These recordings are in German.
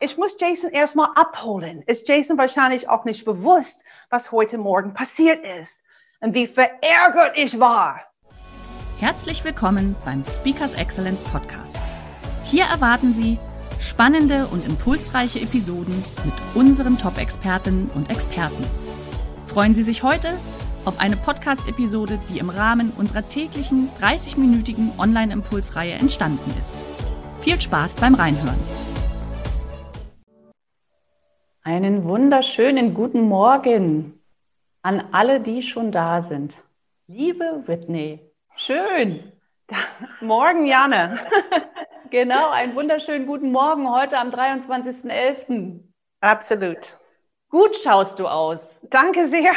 Ich muss Jason erstmal abholen. Ist Jason wahrscheinlich auch nicht bewusst, was heute Morgen passiert ist und wie verärgert ich war. Herzlich willkommen beim Speakers Excellence Podcast. Hier erwarten Sie spannende und impulsreiche Episoden mit unseren Top-Expertinnen und Experten. Freuen Sie sich heute auf eine Podcast-Episode, die im Rahmen unserer täglichen 30-minütigen Online-Impulsreihe entstanden ist. Viel Spaß beim Reinhören. Einen wunderschönen guten Morgen an alle, die schon da sind. Liebe Whitney, schön. Morgen, Janne. genau, einen wunderschönen guten Morgen heute am 23.11. Absolut. Gut schaust du aus. Danke sehr.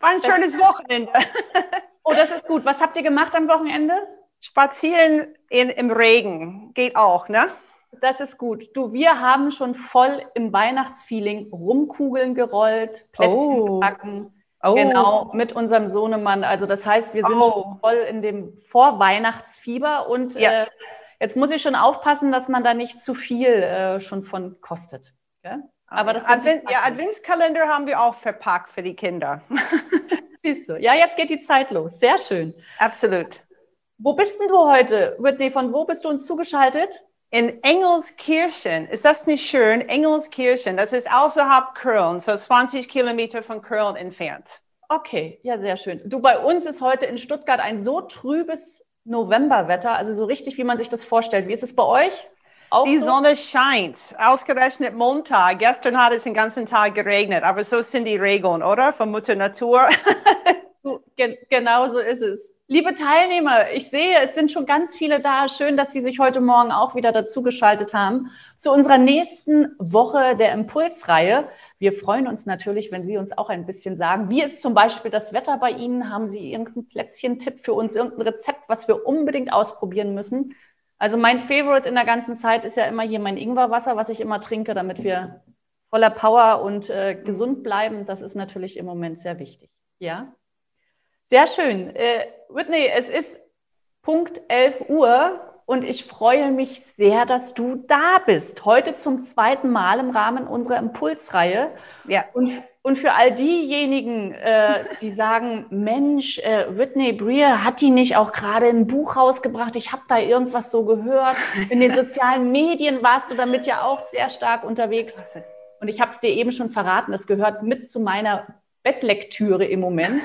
War ein schönes Wochenende. oh, das ist gut. Was habt ihr gemacht am Wochenende? Spazieren in, im Regen. Geht auch, ne? Das ist gut. Du, wir haben schon voll im Weihnachtsfeeling Rumkugeln gerollt, Plätzchen oh. gebacken. Oh. Genau, mit unserem Sohnemann. Also das heißt, wir sind oh. schon voll in dem Vorweihnachtsfieber und ja. äh, jetzt muss ich schon aufpassen, dass man da nicht zu viel äh, schon von kostet. Ja? Aber das Advent, ja, Adventskalender haben wir auch verpackt für die Kinder. Siehst du. Ja, jetzt geht die Zeit los. Sehr schön. Absolut. Wo bist denn du heute, Whitney? Von wo bist du uns zugeschaltet? In Engelskirchen, ist das nicht schön? Engelskirchen, das ist außerhalb Köln, so 20 Kilometer von Köln entfernt. Okay, ja, sehr schön. Du, bei uns ist heute in Stuttgart ein so trübes Novemberwetter, also so richtig, wie man sich das vorstellt. Wie ist es bei euch? Auch die so? Sonne scheint, ausgerechnet Montag. Gestern hat es den ganzen Tag geregnet, aber so sind die Regeln, oder? Von Mutter Natur. Gen genau so ist es. Liebe Teilnehmer, ich sehe, es sind schon ganz viele da. Schön, dass Sie sich heute Morgen auch wieder dazugeschaltet haben zu unserer nächsten Woche der Impulsreihe. Wir freuen uns natürlich, wenn Sie uns auch ein bisschen sagen, wie ist zum Beispiel das Wetter bei Ihnen? Haben Sie irgendeinen Plätzchen-Tipp für uns, irgendein Rezept, was wir unbedingt ausprobieren müssen? Also mein Favorite in der ganzen Zeit ist ja immer hier mein Ingwerwasser, was ich immer trinke, damit wir voller Power und äh, gesund bleiben. Das ist natürlich im Moment sehr wichtig. Ja? Sehr schön. Äh, Whitney, es ist Punkt 11 Uhr und ich freue mich sehr, dass du da bist. Heute zum zweiten Mal im Rahmen unserer Impulsreihe. Ja. Und, und für all diejenigen, äh, die sagen, Mensch, äh, Whitney Breer, hat die nicht auch gerade ein Buch rausgebracht? Ich habe da irgendwas so gehört. In den sozialen Medien warst du damit ja auch sehr stark unterwegs. Und ich habe es dir eben schon verraten, das gehört mit zu meiner Bettlektüre im Moment.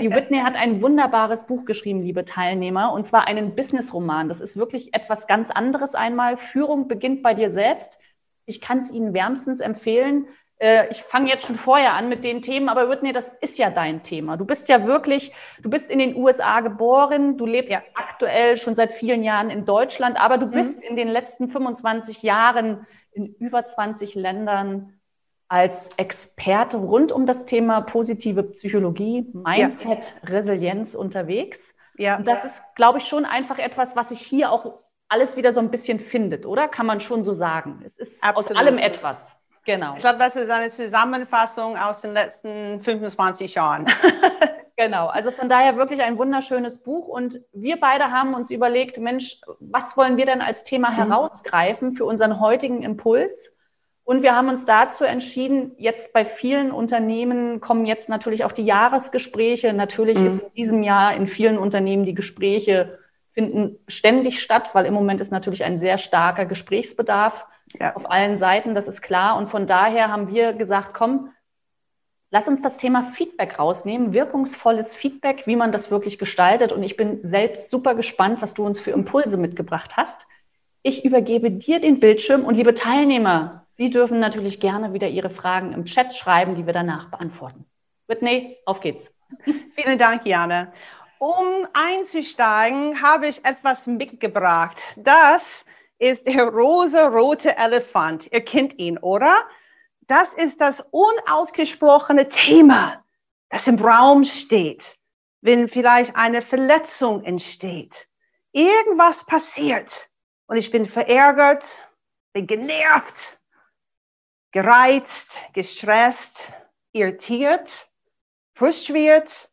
Die Whitney hat ein wunderbares Buch geschrieben, liebe Teilnehmer, und zwar einen Business-Roman. Das ist wirklich etwas ganz anderes einmal. Führung beginnt bei dir selbst. Ich kann es Ihnen wärmstens empfehlen. Äh, ich fange jetzt schon vorher an mit den Themen, aber Whitney, das ist ja dein Thema. Du bist ja wirklich, du bist in den USA geboren, du lebst ja. aktuell schon seit vielen Jahren in Deutschland, aber du mhm. bist in den letzten 25 Jahren in über 20 Ländern als Experte rund um das Thema positive Psychologie, Mindset, ja. Resilienz unterwegs. Ja. Und das ist, glaube ich, schon einfach etwas, was sich hier auch alles wieder so ein bisschen findet, oder? Kann man schon so sagen. Es ist Absolut. aus allem etwas. Genau. Ich glaube, das ist eine Zusammenfassung aus den letzten 25 Jahren. genau. Also von daher wirklich ein wunderschönes Buch. Und wir beide haben uns überlegt, Mensch, was wollen wir denn als Thema mhm. herausgreifen für unseren heutigen Impuls? Und wir haben uns dazu entschieden, jetzt bei vielen Unternehmen kommen jetzt natürlich auch die Jahresgespräche. Natürlich mhm. ist in diesem Jahr in vielen Unternehmen die Gespräche finden ständig statt, weil im Moment ist natürlich ein sehr starker Gesprächsbedarf ja. auf allen Seiten, das ist klar. Und von daher haben wir gesagt, komm, lass uns das Thema Feedback rausnehmen, wirkungsvolles Feedback, wie man das wirklich gestaltet. Und ich bin selbst super gespannt, was du uns für Impulse mitgebracht hast. Ich übergebe dir den Bildschirm und liebe Teilnehmer, Sie dürfen natürlich gerne wieder Ihre Fragen im Chat schreiben, die wir danach beantworten. Whitney, auf geht's. Vielen Dank, Jana. Um einzusteigen, habe ich etwas mitgebracht. Das ist der rosa-rote Elefant. Ihr kennt ihn, oder? Das ist das unausgesprochene Thema, das im Raum steht, wenn vielleicht eine Verletzung entsteht. Irgendwas passiert und ich bin verärgert, bin genervt, gereizt, gestresst, irritiert, frustriert.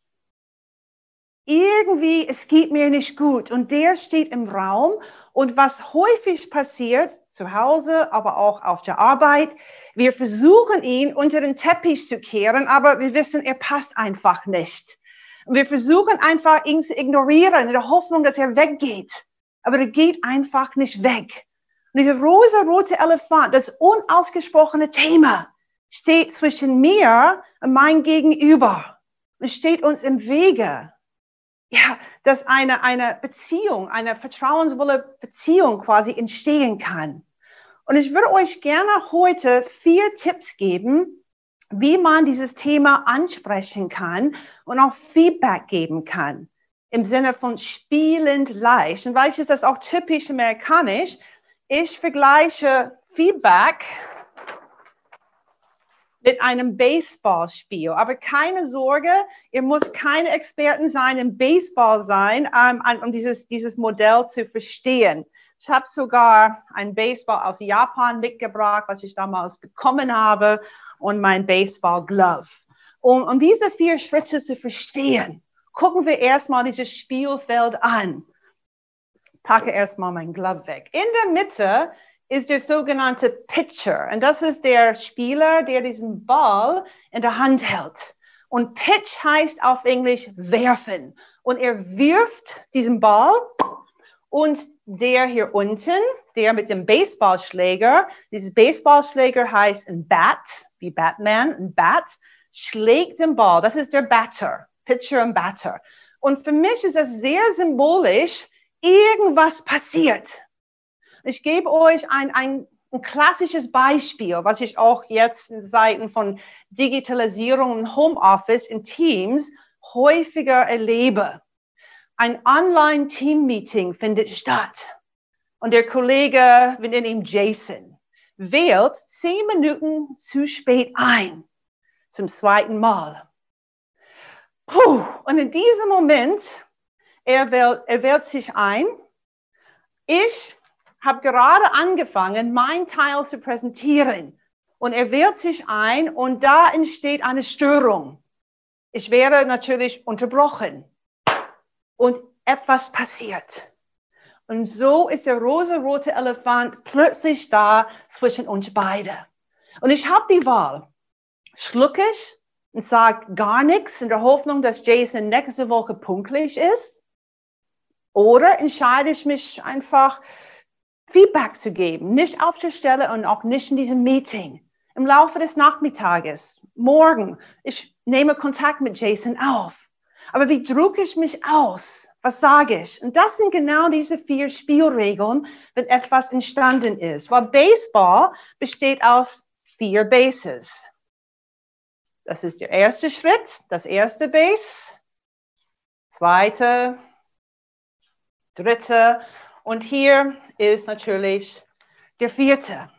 Irgendwie, es geht mir nicht gut. Und der steht im Raum. Und was häufig passiert, zu Hause, aber auch auf der Arbeit, wir versuchen ihn unter den Teppich zu kehren, aber wir wissen, er passt einfach nicht. Und wir versuchen einfach, ihn zu ignorieren, in der Hoffnung, dass er weggeht. Aber er geht einfach nicht weg. Und dieser rosa-rote Elefant, das unausgesprochene Thema, steht zwischen mir und mein Gegenüber. Es steht uns im Wege. Ja, dass eine, eine Beziehung, eine vertrauensvolle Beziehung quasi entstehen kann. Und ich würde euch gerne heute vier Tipps geben, wie man dieses Thema ansprechen kann und auch Feedback geben kann. Im Sinne von spielend leicht. Und weil ist das auch typisch amerikanisch, ich vergleiche Feedback mit einem Baseballspiel. Aber keine Sorge, ihr müsst keine Experten sein im Baseball sein, um, um dieses, dieses Modell zu verstehen. Ich habe sogar ein Baseball aus Japan mitgebracht, was ich damals bekommen habe, und mein Baseball-Glove. Um, um diese vier Schritte zu verstehen, gucken wir erstmal dieses Spielfeld an packe erstmal mein Glove weg. In der Mitte ist der sogenannte Pitcher. Und das ist der Spieler, der diesen Ball in der Hand hält. Und Pitch heißt auf Englisch werfen. Und er wirft diesen Ball und der hier unten, der mit dem Baseballschläger, dieses Baseballschläger heißt ein Bat, wie Batman, ein Bat, schlägt den Ball. Das ist der Batter, Pitcher und Batter. Und für mich ist das sehr symbolisch, irgendwas passiert. Ich gebe euch ein, ein, ein klassisches Beispiel, was ich auch jetzt in Zeiten von Digitalisierung und Homeoffice in Teams häufiger erlebe. Ein Online-Team-Meeting findet statt und der Kollege, wir nennen ihn Jason, wählt zehn Minuten zu spät ein, zum zweiten Mal. Puh, und in diesem Moment er wählt, er wählt sich ein. Ich habe gerade angefangen, mein Teil zu präsentieren. Und er wählt sich ein und da entsteht eine Störung. Ich wäre natürlich unterbrochen. Und etwas passiert. Und so ist der rosa-rote Elefant plötzlich da zwischen uns beide. Und ich habe die Wahl. Schluck ich und sage gar nichts in der Hoffnung, dass Jason nächste Woche pünktlich ist? Oder entscheide ich mich einfach, Feedback zu geben, nicht auf der Stelle und auch nicht in diesem Meeting. Im Laufe des Nachmittages, morgen, ich nehme Kontakt mit Jason auf. Aber wie drücke ich mich aus? Was sage ich? Und das sind genau diese vier Spielregeln, wenn etwas entstanden ist. Weil Baseball besteht aus vier Bases. Das ist der erste Schritt, das erste Base. Zweite, dritte und hier ist natürlich der vierte.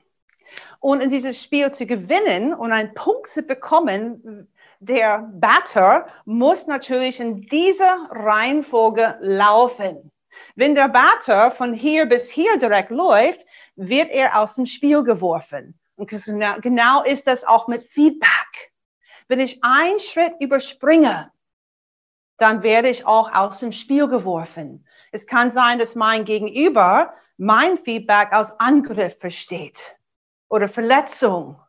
Und in dieses Spiel zu gewinnen und einen Punkt zu bekommen, der Batter muss natürlich in dieser Reihenfolge laufen. Wenn der Batter von hier bis hier direkt läuft, wird er aus dem Spiel geworfen. Und genau ist das auch mit Feedback. Wenn ich einen Schritt überspringe, dann werde ich auch aus dem Spiel geworfen. Es kann sein, dass mein Gegenüber mein Feedback als Angriff versteht oder Verletzung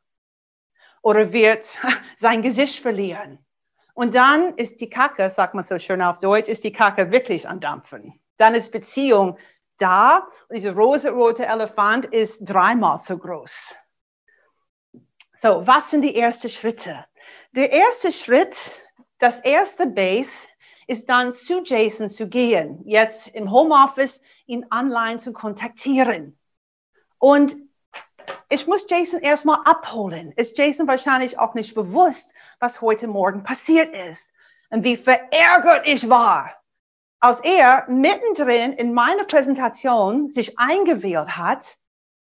oder wird sein Gesicht verlieren. Und dann ist die Kacke, sagt man so schön auf Deutsch, ist die Kacke wirklich am Dampfen. Dann ist Beziehung da und dieser rosa-rote Elefant ist dreimal so groß. So, was sind die ersten Schritte? Der erste Schritt, das erste Base ist dann zu Jason zu gehen, jetzt im Homeoffice ihn online zu kontaktieren. Und ich muss Jason erstmal abholen. Ist Jason wahrscheinlich auch nicht bewusst, was heute Morgen passiert ist und wie verärgert ich war. als er mittendrin in meiner Präsentation sich eingewählt hat,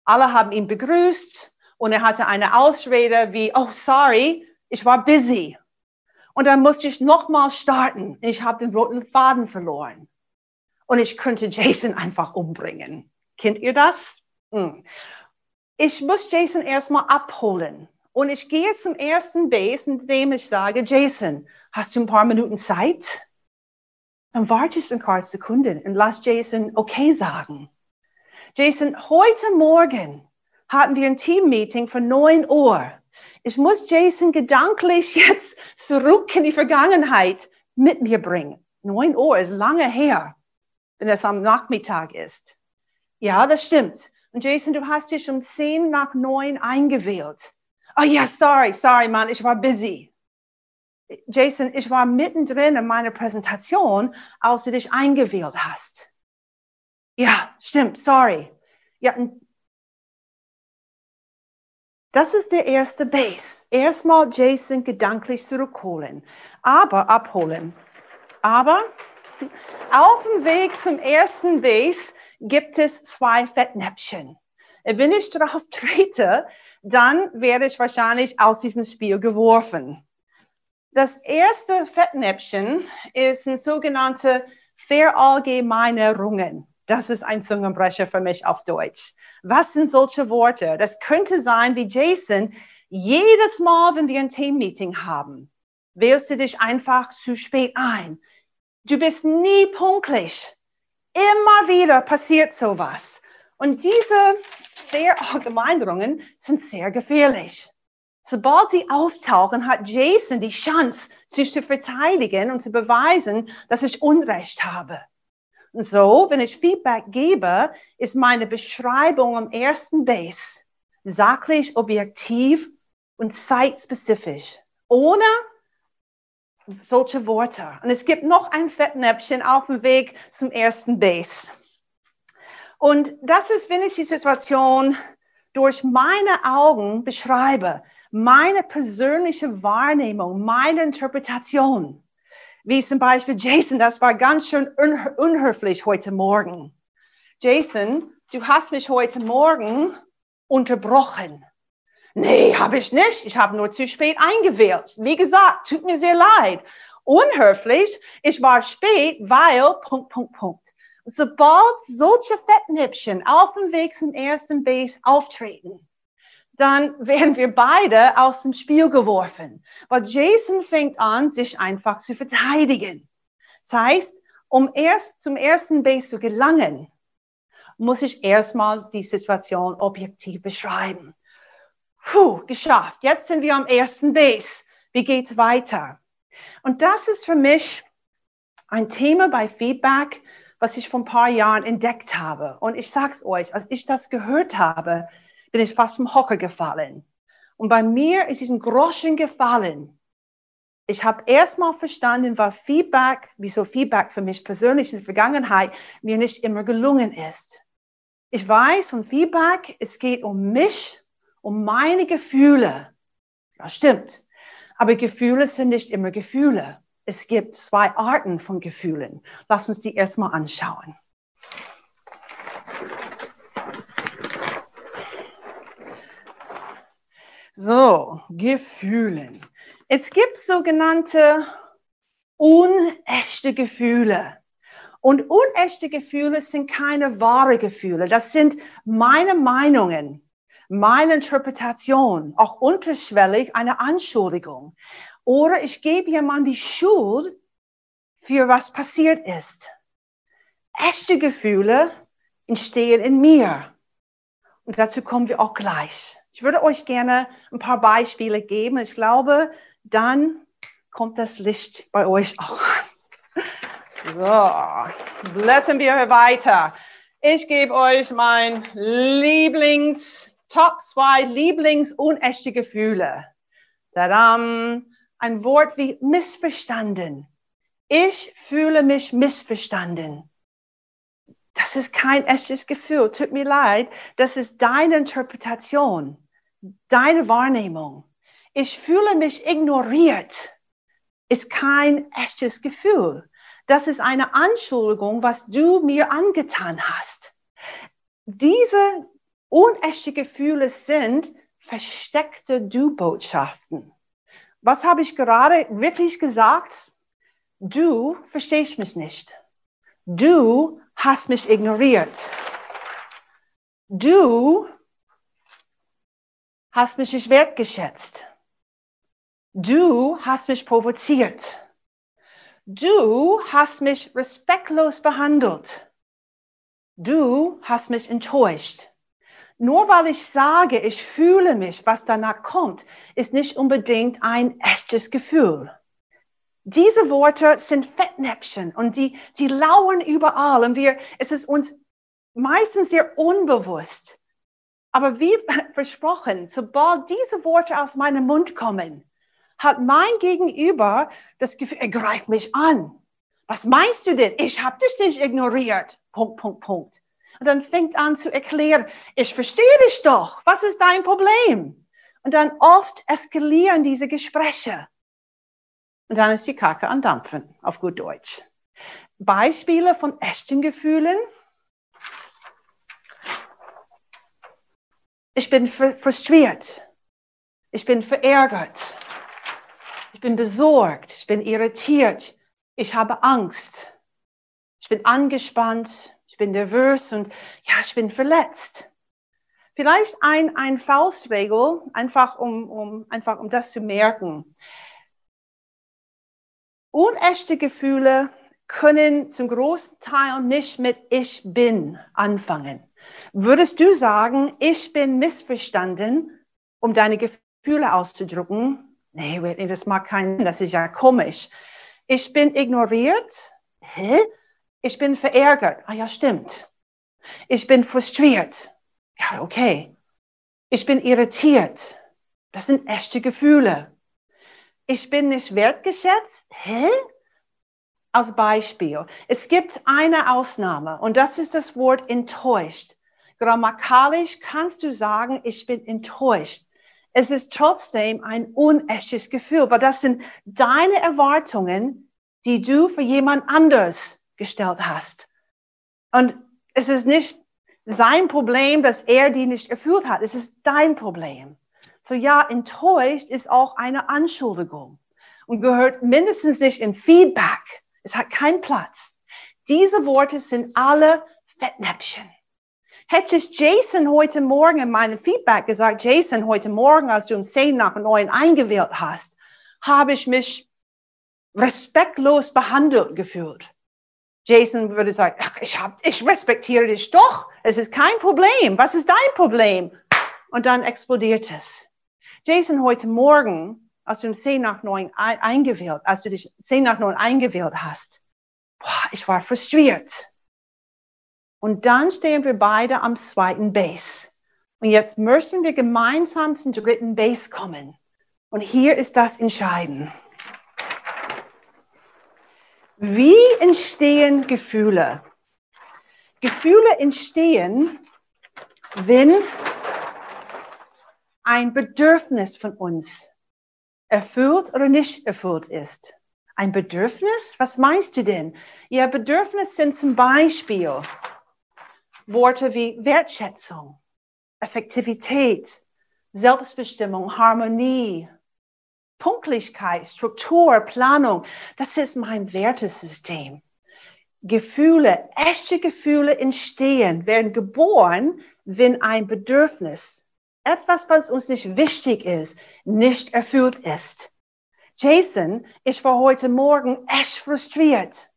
alle haben ihn begrüßt und er hatte eine Ausrede wie, oh, sorry, ich war busy. Und dann musste ich nochmal starten. Ich habe den roten Faden verloren. Und ich könnte Jason einfach umbringen. Kennt ihr das? Hm. Ich muss Jason erstmal abholen. Und ich gehe zum ersten Base, indem ich sage, Jason, hast du ein paar Minuten Zeit? Dann warte ich ein paar Sekunden und lass Jason okay sagen. Jason, heute Morgen hatten wir ein Team-Meeting für 9 Uhr. Ich muss Jason gedanklich jetzt zurück in die Vergangenheit mit mir bringen. 9 Uhr ist lange her, wenn es am Nachmittag ist. Ja, das stimmt. Und Jason, du hast dich um 10 nach 9 eingewählt. Oh ja, sorry, sorry, Mann, ich war busy. Jason, ich war mittendrin in meiner Präsentation, als du dich eingewählt hast. Ja, stimmt, sorry. Ja, das ist der erste Base. Erstmal Jason gedanklich zurückholen, aber abholen. Aber auf dem Weg zum ersten Base gibt es zwei Fettnäpfchen. Wenn ich darauf trete, dann werde ich wahrscheinlich aus diesem Spiel geworfen. Das erste Fettnäpfchen ist ein sogenannte Verallgemeinerungen. Das ist ein Zungenbrecher für mich auf Deutsch. Was sind solche Worte? Das könnte sein wie Jason. Jedes Mal, wenn wir ein Team-Meeting haben, wählst du dich einfach zu spät ein. Du bist nie pünktlich. Immer wieder passiert sowas. Und diese Verallgemeinerungen sind sehr gefährlich. Sobald sie auftauchen, hat Jason die Chance, sich zu verteidigen und zu beweisen, dass ich Unrecht habe. So, wenn ich Feedback gebe, ist meine Beschreibung am ersten Base sachlich, objektiv und zeitspezifisch. Ohne solche Worte. Und es gibt noch ein Fettnäpfchen auf dem Weg zum ersten Base. Und das ist, wenn ich die Situation durch meine Augen beschreibe meine persönliche Wahrnehmung, meine Interpretation. Wie zum Beispiel Jason, das war ganz schön unhöflich heute Morgen. Jason, du hast mich heute Morgen unterbrochen. Nee, habe ich nicht. Ich habe nur zu spät eingewählt. Wie gesagt, tut mir sehr leid. Unhöflich, ich war spät, weil, Punkt, Punkt, Punkt. Sobald solche Fettnäpfchen auf dem Weg zum ersten Base auftreten, dann werden wir beide aus dem Spiel geworfen. Weil Jason fängt an, sich einfach zu verteidigen. Das heißt, um erst zum ersten Base zu gelangen, muss ich erstmal die Situation objektiv beschreiben. Puh, geschafft. Jetzt sind wir am ersten Base. Wie geht's weiter? Und das ist für mich ein Thema bei Feedback, was ich vor ein paar Jahren entdeckt habe. Und ich sag's euch, als ich das gehört habe, bin ich fast vom Hocker gefallen. Und bei mir ist diesen Groschen gefallen. Ich habe erstmal verstanden, was Feedback, wieso Feedback für mich persönlich in der Vergangenheit mir nicht immer gelungen ist. Ich weiß von Feedback, es geht um mich, um meine Gefühle. Ja, stimmt. Aber Gefühle sind nicht immer Gefühle. Es gibt zwei Arten von Gefühlen. Lass uns die erstmal anschauen. So, Gefühlen. Es gibt sogenannte unechte Gefühle. Und unechte Gefühle sind keine wahre Gefühle. Das sind meine Meinungen, meine Interpretation, auch unterschwellig eine Anschuldigung. Oder ich gebe jemand die Schuld für was passiert ist. Echte Gefühle entstehen in mir. Und dazu kommen wir auch gleich. Ich würde euch gerne ein paar Beispiele geben. Ich glaube, dann kommt das Licht bei euch auch. So, blättern wir weiter. Ich gebe euch mein Lieblings, Top 2 Lieblings-unechte Gefühle. Tadam. Ein Wort wie missverstanden. Ich fühle mich missverstanden. Das ist kein echtes Gefühl. Tut mir leid. Das ist deine Interpretation deine Wahrnehmung. Ich fühle mich ignoriert. Ist kein echtes Gefühl. Das ist eine Anschuldigung, was du mir angetan hast. Diese unechte Gefühle sind versteckte Du-Botschaften. Was habe ich gerade wirklich gesagt? Du verstehst mich nicht. Du hast mich ignoriert. Du hast mich nicht wertgeschätzt. Du hast mich provoziert. Du hast mich respektlos behandelt. Du hast mich enttäuscht. Nur weil ich sage, ich fühle mich, was danach kommt, ist nicht unbedingt ein echtes Gefühl. Diese Worte sind Fettnäpfchen und die, die lauern überall und wir, es ist uns meistens sehr unbewusst. Aber wie versprochen, sobald diese Worte aus meinem Mund kommen, hat mein Gegenüber das Gefühl, er greift mich an. Was meinst du denn? Ich habe dich nicht ignoriert. Punkt, Punkt, Punkt. Und dann fängt an zu erklären, ich verstehe dich doch. Was ist dein Problem? Und dann oft eskalieren diese Gespräche. Und dann ist die Kacke an Dampfen, auf gut Deutsch. Beispiele von echten Gefühlen. Ich bin frustriert. Ich bin verärgert. Ich bin besorgt. Ich bin irritiert. Ich habe Angst. Ich bin angespannt ich bin nervös und ja, ich bin verletzt. Vielleicht ein, ein Faustregel, einfach um, um, einfach um das zu merken. Unechte Gefühle können zum großen Teil nicht mit Ich bin anfangen. Würdest du sagen, ich bin missverstanden, um deine Gefühle auszudrücken? Nee, das mag keinen, das ist ja komisch. Ich bin ignoriert. Hä? Ich bin verärgert. Ah ja, stimmt. Ich bin frustriert. Ja, okay. Ich bin irritiert. Das sind echte Gefühle. Ich bin nicht wertgeschätzt. Hä? Als Beispiel. Es gibt eine Ausnahme und das ist das Wort enttäuscht. Grammatikalisch kannst du sagen, ich bin enttäuscht. Es ist trotzdem ein unechtes Gefühl, weil das sind deine Erwartungen, die du für jemand anders gestellt hast. Und es ist nicht sein Problem, dass er die nicht erfüllt hat. Es ist dein Problem. So ja, enttäuscht ist auch eine Anschuldigung und gehört mindestens nicht in Feedback. Es hat keinen Platz. Diese Worte sind alle Fettnäpfchen. Hätte ich Jason heute Morgen in meinem Feedback gesagt, Jason, heute Morgen, als du um 10 nach 9 eingewählt hast, habe ich mich respektlos behandelt gefühlt. Jason würde sagen, ach, ich, hab, ich respektiere dich doch. Es ist kein Problem. Was ist dein Problem? Und dann explodiert es. Jason, heute Morgen, als du um 10 nach 9 eingewählt, als du dich 10 nach 9 eingewählt hast, boah, ich war frustriert. Und dann stehen wir beide am zweiten Base. Und jetzt müssen wir gemeinsam zum dritten Base kommen. Und hier ist das Entscheidende. Wie entstehen Gefühle? Gefühle entstehen, wenn ein Bedürfnis von uns erfüllt oder nicht erfüllt ist. Ein Bedürfnis? Was meinst du denn? Ja, Bedürfnisse sind zum Beispiel Worte wie Wertschätzung, Effektivität, Selbstbestimmung, Harmonie, Punktlichkeit, Struktur, Planung, das ist mein Wertesystem. Gefühle, echte Gefühle entstehen, werden geboren, wenn ein Bedürfnis, etwas, was uns nicht wichtig ist, nicht erfüllt ist. Jason, ich war heute Morgen echt frustriert,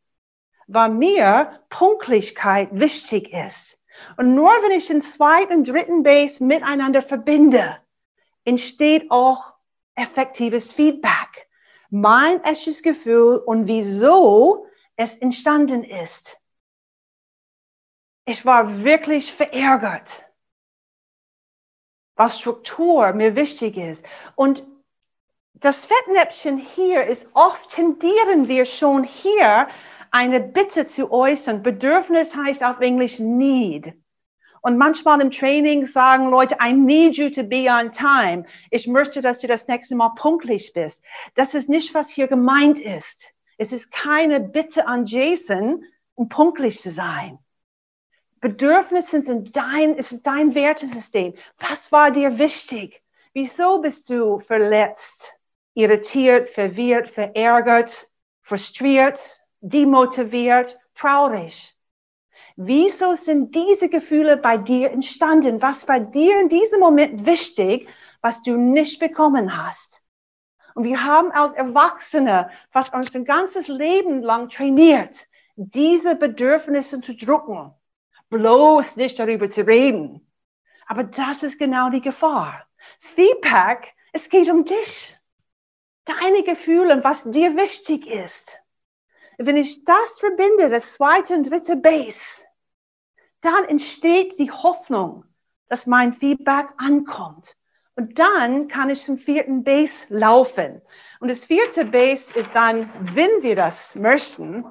weil mir Punktlichkeit wichtig ist. Und nur wenn ich den zweiten und dritten Base miteinander verbinde, entsteht auch effektives Feedback, mein echtes Gefühl und wieso es entstanden ist. Ich war wirklich verärgert, was Struktur mir wichtig ist. Und das Fettnäpfchen hier ist, oft tendieren wir schon hier eine Bitte zu äußern. Bedürfnis heißt auf Englisch need. Und manchmal im Training sagen Leute, I need you to be on time. Ich möchte, dass du das nächste Mal pünktlich bist. Das ist nicht, was hier gemeint ist. Es ist keine Bitte an Jason, um punktlich zu sein. Bedürfnisse sind dein, es ist dein Wertesystem. Was war dir wichtig? Wieso bist du verletzt, irritiert, verwirrt, verärgert, frustriert, demotiviert, traurig? Wieso sind diese Gefühle bei dir entstanden? Was war dir in diesem Moment wichtig, was du nicht bekommen hast? Und wir haben als Erwachsene fast unser ganzes Leben lang trainiert, diese Bedürfnisse zu drucken, bloß nicht darüber zu reden. Aber das ist genau die Gefahr. Feedback, es geht um dich, deine Gefühle und was dir wichtig ist. Wenn ich das verbinde, das zweite und dritte Base, dann entsteht die Hoffnung, dass mein Feedback ankommt. Und dann kann ich zum vierten Base laufen. Und das vierte Base ist dann, wenn wir das möchten,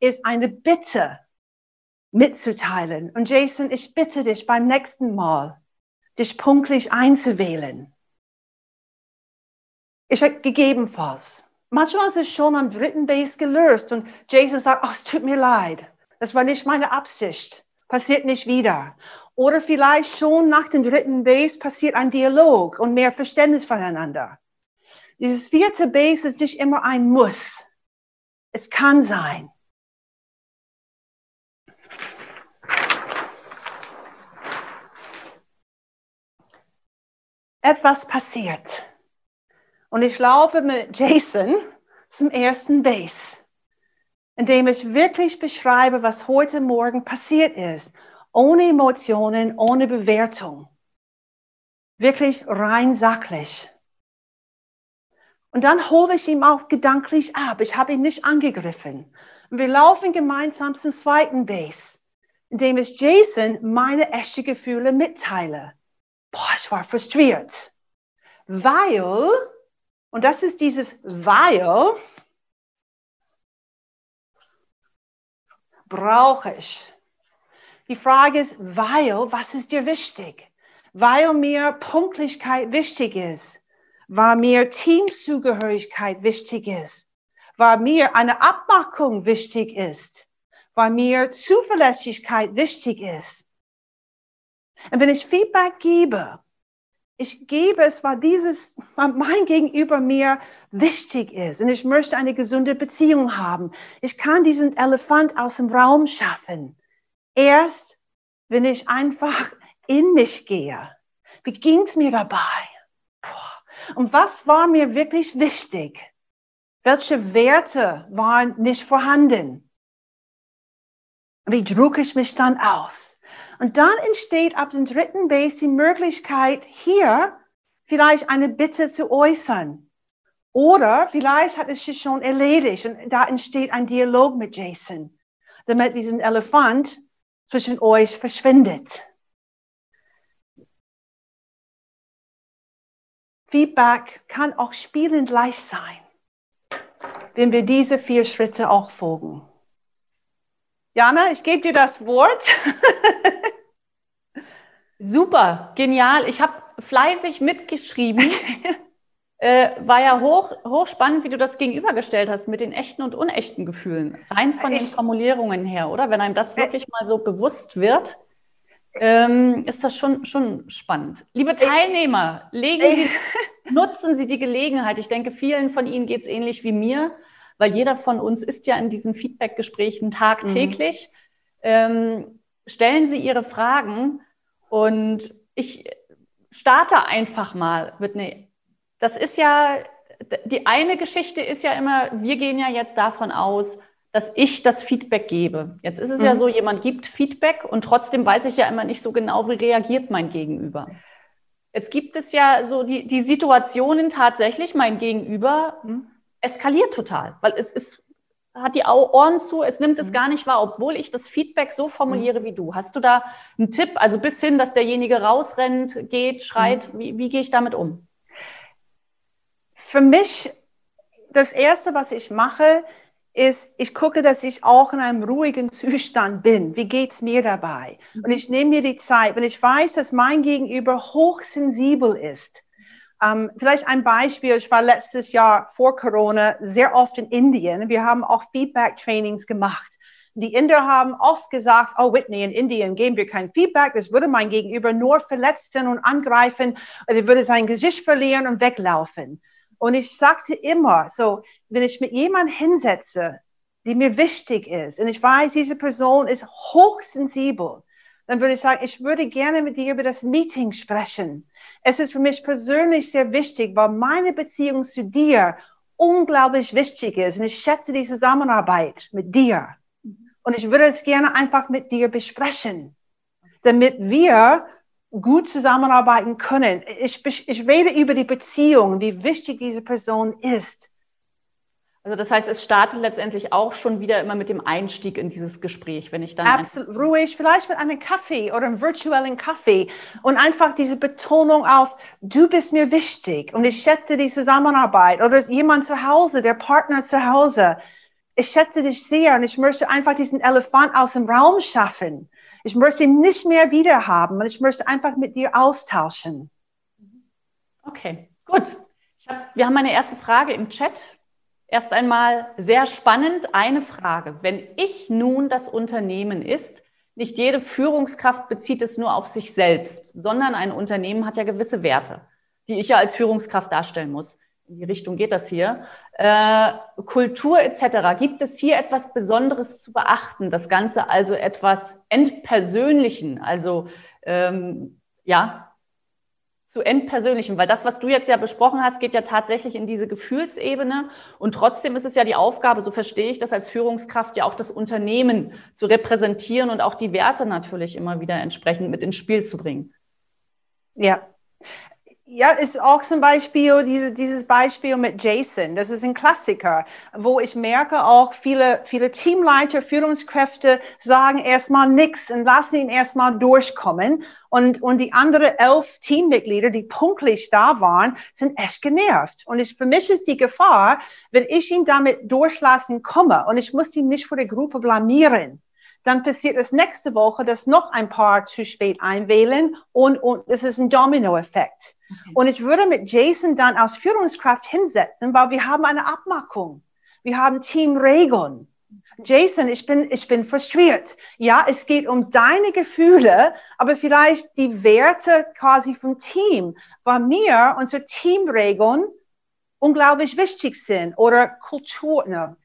ist eine Bitte mitzuteilen. Und Jason, ich bitte dich beim nächsten Mal, dich punktlich einzuwählen. Ich gegebenenfalls. Manchmal ist es schon am dritten Base gelöst und Jason sagt, oh, es tut mir leid. Das war nicht meine Absicht. Passiert nicht wieder. Oder vielleicht schon nach dem dritten Base passiert ein Dialog und mehr Verständnis voneinander. Dieses vierte Base ist nicht immer ein Muss. Es kann sein. Etwas passiert. Und ich laufe mit Jason zum ersten Base, indem ich wirklich beschreibe, was heute Morgen passiert ist ohne Emotionen, ohne Bewertung. Wirklich rein sachlich. Und dann hole ich ihn auch gedanklich ab. Ich habe ihn nicht angegriffen. Und wir laufen gemeinsam zum zweiten Base, indem ich Jason meine echten Gefühle mitteile. Boah, ich war frustriert. Weil, und das ist dieses weil, brauche ich die Frage ist, weil, was ist dir wichtig? Weil mir Punktlichkeit wichtig ist, weil mir Teamzugehörigkeit wichtig ist, weil mir eine Abmachung wichtig ist, weil mir Zuverlässigkeit wichtig ist. Und wenn ich Feedback gebe, ich gebe es, weil dieses, weil mein Gegenüber mir wichtig ist und ich möchte eine gesunde Beziehung haben. Ich kann diesen Elefant aus dem Raum schaffen. Erst, wenn ich einfach in mich gehe. Wie ging's mir dabei? Und was war mir wirklich wichtig? Welche Werte waren nicht vorhanden? Wie drücke ich mich dann aus? Und dann entsteht ab dem dritten Base die Möglichkeit, hier vielleicht eine Bitte zu äußern. Oder vielleicht hat es sich schon erledigt und da entsteht ein Dialog mit Jason, damit diesen Elefant zwischen euch verschwindet. Feedback kann auch spielend leicht sein, wenn wir diese vier Schritte auch folgen. Jana, ich gebe dir das Wort. Super, genial. Ich habe fleißig mitgeschrieben. äh, war ja hoch, hochspannend, wie du das gegenübergestellt hast mit den echten und unechten Gefühlen. Rein von ich, den Formulierungen her, oder? Wenn einem das wirklich mal so bewusst wird, ähm, ist das schon, schon spannend. Liebe Teilnehmer, legen Sie, nutzen Sie die Gelegenheit. Ich denke, vielen von Ihnen geht es ähnlich wie mir, weil jeder von uns ist ja in diesen Feedback-Gesprächen tagtäglich. Mhm. Ähm, stellen Sie Ihre Fragen und ich starte einfach mal mit einer das ist ja, die eine Geschichte ist ja immer, wir gehen ja jetzt davon aus, dass ich das Feedback gebe. Jetzt ist es mhm. ja so, jemand gibt Feedback und trotzdem weiß ich ja immer nicht so genau, wie reagiert mein Gegenüber. Jetzt gibt es ja so die, die Situationen tatsächlich, mein Gegenüber mhm. eskaliert total, weil es ist, hat die Ohren zu, es nimmt es mhm. gar nicht wahr, obwohl ich das Feedback so formuliere mhm. wie du. Hast du da einen Tipp, also bis hin, dass derjenige rausrennt, geht, schreit, mhm. wie, wie gehe ich damit um? für mich, das Erste, was ich mache, ist, ich gucke, dass ich auch in einem ruhigen Zustand bin. Wie geht's mir dabei? Und ich nehme mir die Zeit, wenn ich weiß, dass mein Gegenüber hochsensibel ist, Ähm, vielleicht ein Beispiel. Ich war letztes Jahr vor Corona sehr oft in Indien. Wir haben auch Feedback-Trainings gemacht. Die Inder haben oft gesagt, oh Whitney, in Indien geben wir kein Feedback, das würde mein Gegenüber nur verletzen und angreifen, er würde sein Gesicht verlieren und weglaufen. Und ich sagte immer, so, wenn ich mit jemandem hinsetze, die mir wichtig ist, und ich weiß, diese Person ist hochsensibel, dann würde ich sagen, ich würde gerne mit dir über das Meeting sprechen. Es ist für mich persönlich sehr wichtig, weil meine Beziehung zu dir unglaublich wichtig ist. Und ich schätze die Zusammenarbeit mit dir. Und ich würde es gerne einfach mit dir besprechen, damit wir gut zusammenarbeiten können. Ich, ich rede über die Beziehung, wie wichtig diese Person ist. Also das heißt, es startet letztendlich auch schon wieder immer mit dem Einstieg in dieses Gespräch, wenn ich dann absolut ruhig, vielleicht mit einem Kaffee oder einem virtuellen Kaffee und einfach diese Betonung auf, du bist mir wichtig und ich schätze die Zusammenarbeit oder jemand zu Hause, der Partner zu Hause ich schätze dich sehr und ich möchte einfach diesen Elefant aus dem Raum schaffen. Ich möchte ihn nicht mehr wieder haben und ich möchte einfach mit dir austauschen. Okay, gut. Hab, wir haben eine erste Frage im Chat. Erst einmal sehr spannend eine Frage. Wenn ich nun das Unternehmen ist, nicht jede Führungskraft bezieht es nur auf sich selbst, sondern ein Unternehmen hat ja gewisse Werte, die ich ja als Führungskraft darstellen muss in die Richtung geht das hier, äh, Kultur etc. Gibt es hier etwas Besonderes zu beachten? Das Ganze also etwas entpersönlichen, also ähm, ja, zu entpersönlichen, weil das, was du jetzt ja besprochen hast, geht ja tatsächlich in diese Gefühlsebene und trotzdem ist es ja die Aufgabe, so verstehe ich das als Führungskraft, ja auch das Unternehmen zu repräsentieren und auch die Werte natürlich immer wieder entsprechend mit ins Spiel zu bringen. Ja, ja, ist auch zum Beispiel diese, dieses Beispiel mit Jason. Das ist ein Klassiker, wo ich merke auch viele, viele Teamleiter, Führungskräfte sagen erstmal nichts und lassen ihn erstmal durchkommen. Und, und die anderen elf Teammitglieder, die punktlich da waren, sind echt genervt. Und ich, für mich ist die Gefahr, wenn ich ihn damit durchlassen komme und ich muss ihn nicht vor der Gruppe blamieren dann passiert es nächste Woche, dass noch ein paar zu spät einwählen und, und es ist ein Dominoeffekt. Okay. Und ich würde mit Jason dann als Führungskraft hinsetzen, weil wir haben eine Abmachung. Wir haben Teamregeln. Jason, ich bin, ich bin frustriert. Ja, es geht um deine Gefühle, aber vielleicht die Werte quasi vom Team, weil mir unsere Teamregeln unglaublich wichtig sind oder Kultur, ne,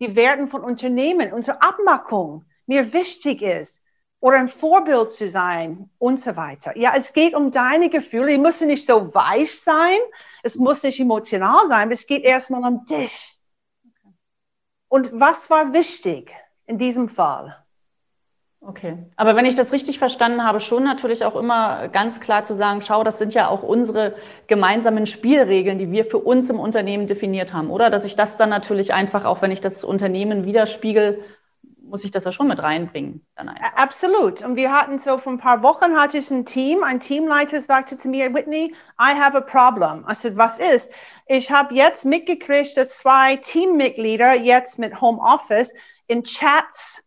die Werten von Unternehmen, unsere Abmachung mir wichtig ist oder ein Vorbild zu sein und so weiter. Ja, es geht um deine Gefühle. Die müssen nicht so weich sein. Es muss nicht emotional sein. Es geht erstmal um dich. Und was war wichtig in diesem Fall? Okay, aber wenn ich das richtig verstanden habe, schon natürlich auch immer ganz klar zu sagen, schau, das sind ja auch unsere gemeinsamen Spielregeln, die wir für uns im Unternehmen definiert haben, oder? Dass ich das dann natürlich einfach, auch wenn ich das Unternehmen widerspiegel, muss ich das ja schon mit reinbringen. Absolut. Und wir hatten so vor ein paar Wochen hatte ich ein Team, ein Teamleiter sagte zu mir, Whitney, I have a problem. Ich sagte, was ist? Ich habe jetzt mitgekriegt, dass zwei Teammitglieder jetzt mit Homeoffice in Chats,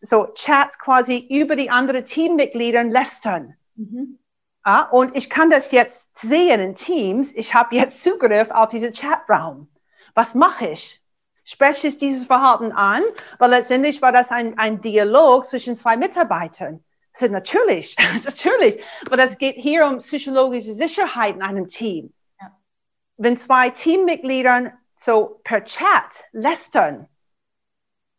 so Chats quasi über die anderen Teammitglieder lästern. Mhm. Ja, und ich kann das jetzt sehen in Teams. Ich habe jetzt Zugriff auf diesen Chatraum. Was mache ich? Spreche ich dieses Verhalten an, weil letztendlich war das ein, ein Dialog zwischen zwei Mitarbeitern. Ich sage, natürlich, natürlich, weil es geht hier um psychologische Sicherheit in einem Team. Ja. Wenn zwei Teammitglieder so per Chat lästern,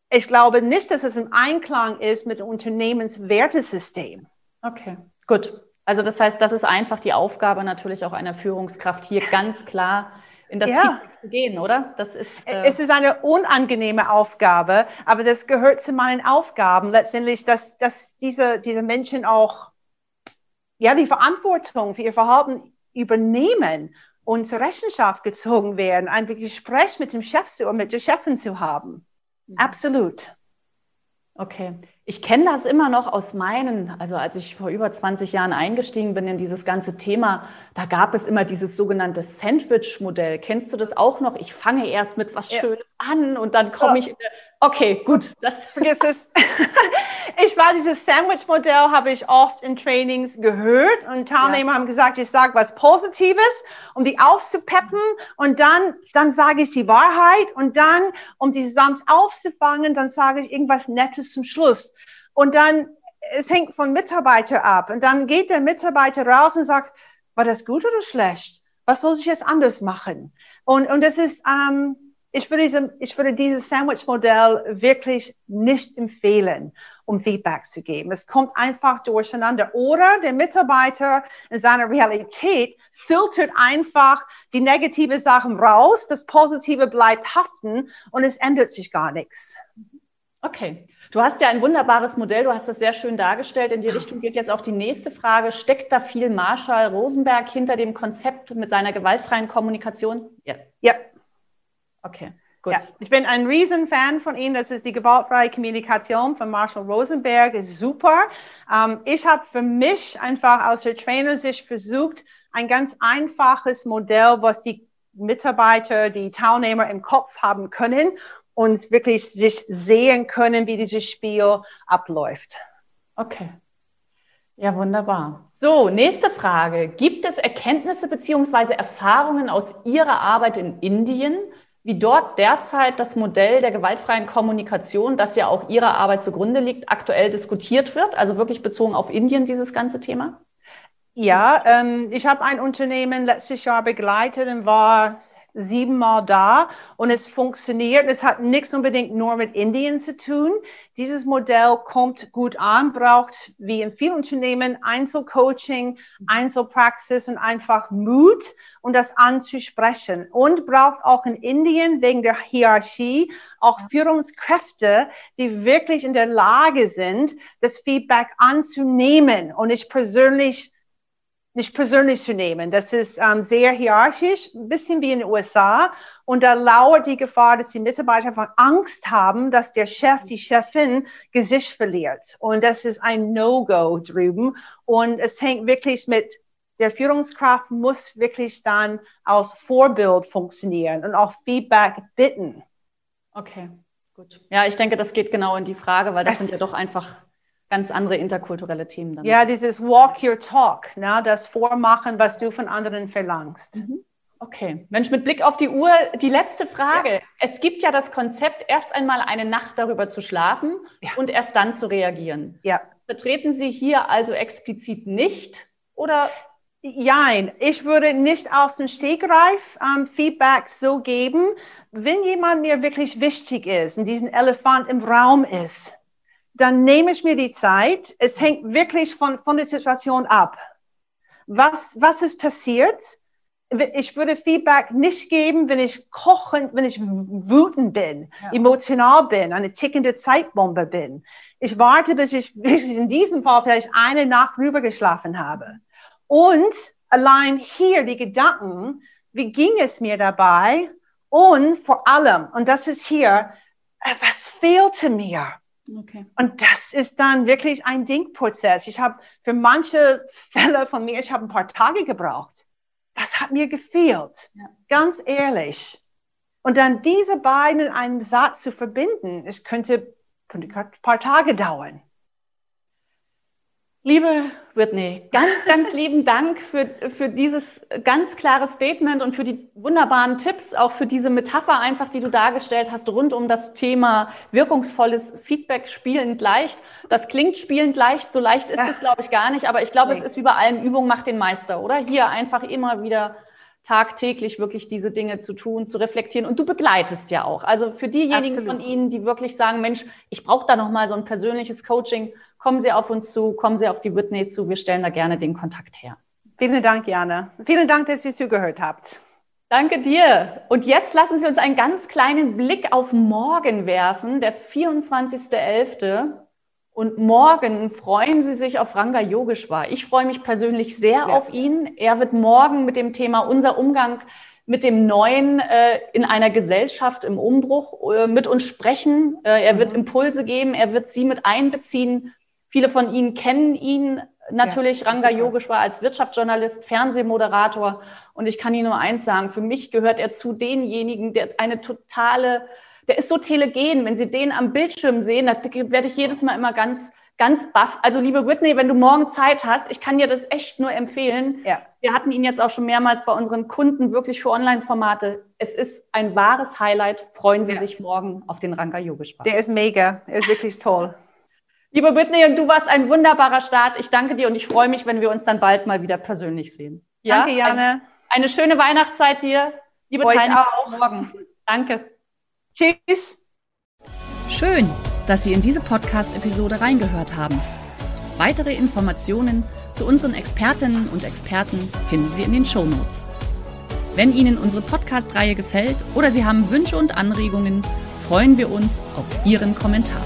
ich glaube nicht, dass es im Einklang ist mit dem Unternehmenswertesystem. Okay, gut. Also das heißt, das ist einfach die Aufgabe natürlich auch einer Führungskraft, hier ganz klar in das ja. Feedback zu gehen, oder? Das ist, äh es ist eine unangenehme Aufgabe, aber das gehört zu meinen Aufgaben letztendlich, dass, dass diese, diese Menschen auch ja, die Verantwortung für ihr Verhalten übernehmen und zur Rechenschaft gezogen werden, ein Gespräch mit dem Chef oder mit der Chefin zu haben. Mhm. Absolut. Okay. Ich kenne das immer noch aus meinen, also als ich vor über 20 Jahren eingestiegen bin in dieses ganze Thema, da gab es immer dieses sogenannte Sandwich-Modell. Kennst du das auch noch? Ich fange erst mit was ja. Schönem an und dann komme ich. Okay, gut. Das Vergiss es. ich war dieses Sandwich-Modell, habe ich oft in Trainings gehört und Teilnehmer ja. haben gesagt, ich sage was Positives, um die aufzupeppen und dann, dann sage ich die Wahrheit und dann, um die samt aufzufangen, dann sage ich irgendwas Nettes zum Schluss. Und dann, es hängt von Mitarbeiter ab und dann geht der Mitarbeiter raus und sagt, war das gut oder schlecht? Was soll ich jetzt anders machen? Und, und das ist, ähm, ich würde, diese, ich würde dieses Sandwich-Modell wirklich nicht empfehlen, um Feedback zu geben. Es kommt einfach durcheinander. Oder der Mitarbeiter in seiner Realität filtert einfach die negative Sachen raus, das Positive bleibt haften und es ändert sich gar nichts. Okay. Du hast ja ein wunderbares Modell, du hast das sehr schön dargestellt. In die Richtung geht jetzt auch die nächste Frage. Steckt da viel Marshall Rosenberg hinter dem Konzept mit seiner gewaltfreien Kommunikation? Ja. ja. Okay. Gut. Ja, ich bin ein Riesenfan von Ihnen. Das ist die gewaltfreie Kommunikation von Marshall Rosenberg. Ist super. Ähm, ich habe für mich einfach aus der Trainersicht versucht, ein ganz einfaches Modell, was die Mitarbeiter, die Teilnehmer im Kopf haben können und wirklich sich sehen können, wie dieses Spiel abläuft. Okay. Ja, wunderbar. So, nächste Frage. Gibt es Erkenntnisse bzw. Erfahrungen aus Ihrer Arbeit in Indien, wie dort derzeit das Modell der gewaltfreien Kommunikation, das ja auch Ihrer Arbeit zugrunde liegt, aktuell diskutiert wird? Also wirklich bezogen auf Indien, dieses ganze Thema? Ja, ähm, ich habe ein Unternehmen letztes Jahr begleitet und war siebenmal da und es funktioniert. Es hat nichts unbedingt nur mit Indien zu tun. Dieses Modell kommt gut an, braucht wie in vielen Unternehmen Einzelcoaching, Einzelpraxis und einfach Mut, um das anzusprechen. Und braucht auch in Indien wegen der Hierarchie auch Führungskräfte, die wirklich in der Lage sind, das Feedback anzunehmen. Und ich persönlich nicht persönlich zu nehmen. Das ist ähm, sehr hierarchisch, ein bisschen wie in den USA. Und da lauert die Gefahr, dass die Mitarbeiter einfach Angst haben, dass der Chef, die Chefin Gesicht verliert. Und das ist ein No-Go drüben. Und es hängt wirklich mit der Führungskraft muss wirklich dann als Vorbild funktionieren und auch Feedback bitten. Okay, gut. Ja, ich denke, das geht genau in die Frage, weil das, das sind ja doch einfach ganz andere interkulturelle Themen dann. Ja, dieses Walk Your Talk, ne? das Vormachen, was du von anderen verlangst. Mhm. Okay, Mensch, mit Blick auf die Uhr, die letzte Frage. Ja. Es gibt ja das Konzept, erst einmal eine Nacht darüber zu schlafen ja. und erst dann zu reagieren. Ja. Vertreten Sie hier also explizit nicht oder? Nein, ich würde nicht aus dem Stegreif ähm, Feedback so geben, wenn jemand mir wirklich wichtig ist und diesen Elefant im Raum ist dann nehme ich mir die Zeit. Es hängt wirklich von, von der Situation ab. Was, was ist passiert? Ich würde Feedback nicht geben, wenn ich kochend, wenn ich wütend bin, ja. emotional bin, eine tickende Zeitbombe bin. Ich warte, bis ich, bis ich in diesem Fall vielleicht eine Nacht rüber geschlafen habe. Und allein hier die Gedanken, wie ging es mir dabei? Und vor allem, und das ist hier, äh, was fehlte mir? Okay. Und das ist dann wirklich ein Denkprozess. Ich habe für manche Fälle von mir, ich habe ein paar Tage gebraucht. Was hat mir gefehlt? Ja. Ganz ehrlich. Und dann diese beiden in einen Satz zu verbinden, es könnte, könnte ein paar Tage dauern. Liebe Whitney, ganz, ganz lieben Dank für, für dieses ganz klare Statement und für die wunderbaren Tipps, auch für diese Metapher einfach, die du dargestellt hast, rund um das Thema wirkungsvolles Feedback spielend leicht. Das klingt spielend leicht, so leicht ist es, glaube ich, gar nicht, aber ich glaube, es ist wie bei allem Übung macht den Meister, oder? Hier einfach immer wieder tagtäglich wirklich diese Dinge zu tun, zu reflektieren. Und du begleitest ja auch. Also für diejenigen Absolut. von Ihnen, die wirklich sagen, Mensch, ich brauche da nochmal so ein persönliches Coaching, kommen Sie auf uns zu, kommen Sie auf die Whitney zu. Wir stellen da gerne den Kontakt her. Vielen Dank, Jana. Vielen Dank, dass ihr zugehört habt. Danke dir. Und jetzt lassen Sie uns einen ganz kleinen Blick auf morgen werfen, der 24.11. Und morgen freuen Sie sich auf Ranga Yogeshwar. Ich freue mich persönlich sehr ja. auf ihn. Er wird morgen mit dem Thema unser Umgang mit dem Neuen äh, in einer Gesellschaft im Umbruch äh, mit uns sprechen. Äh, er wird mhm. Impulse geben, er wird Sie mit einbeziehen. Viele von Ihnen kennen ihn natürlich. Ja, Ranga Yogeshwar als Wirtschaftsjournalist, Fernsehmoderator. Und ich kann Ihnen nur eins sagen, für mich gehört er zu denjenigen, der eine totale der ist so telegen. Wenn Sie den am Bildschirm sehen, da werde ich jedes Mal immer ganz, ganz baff. Also liebe Whitney, wenn du morgen Zeit hast, ich kann dir das echt nur empfehlen. Ja. Wir hatten ihn jetzt auch schon mehrmals bei unseren Kunden wirklich für Online-Formate. Es ist ein wahres Highlight. Freuen Sie ja. sich morgen auf den Ranka Yogeshwar. Der ist mega. Er ist wirklich toll. Liebe Whitney, und du warst ein wunderbarer Start. Ich danke dir und ich freue mich, wenn wir uns dann bald mal wieder persönlich sehen. Ja? Danke, Jane. Eine, eine schöne Weihnachtszeit dir. Liebe Euch Teilnehmer, auch. morgen. Danke. Tschüss. Schön, dass Sie in diese Podcast-Episode reingehört haben. Weitere Informationen zu unseren Expertinnen und Experten finden Sie in den Show Notes. Wenn Ihnen unsere Podcast-Reihe gefällt oder Sie haben Wünsche und Anregungen, freuen wir uns auf Ihren Kommentar.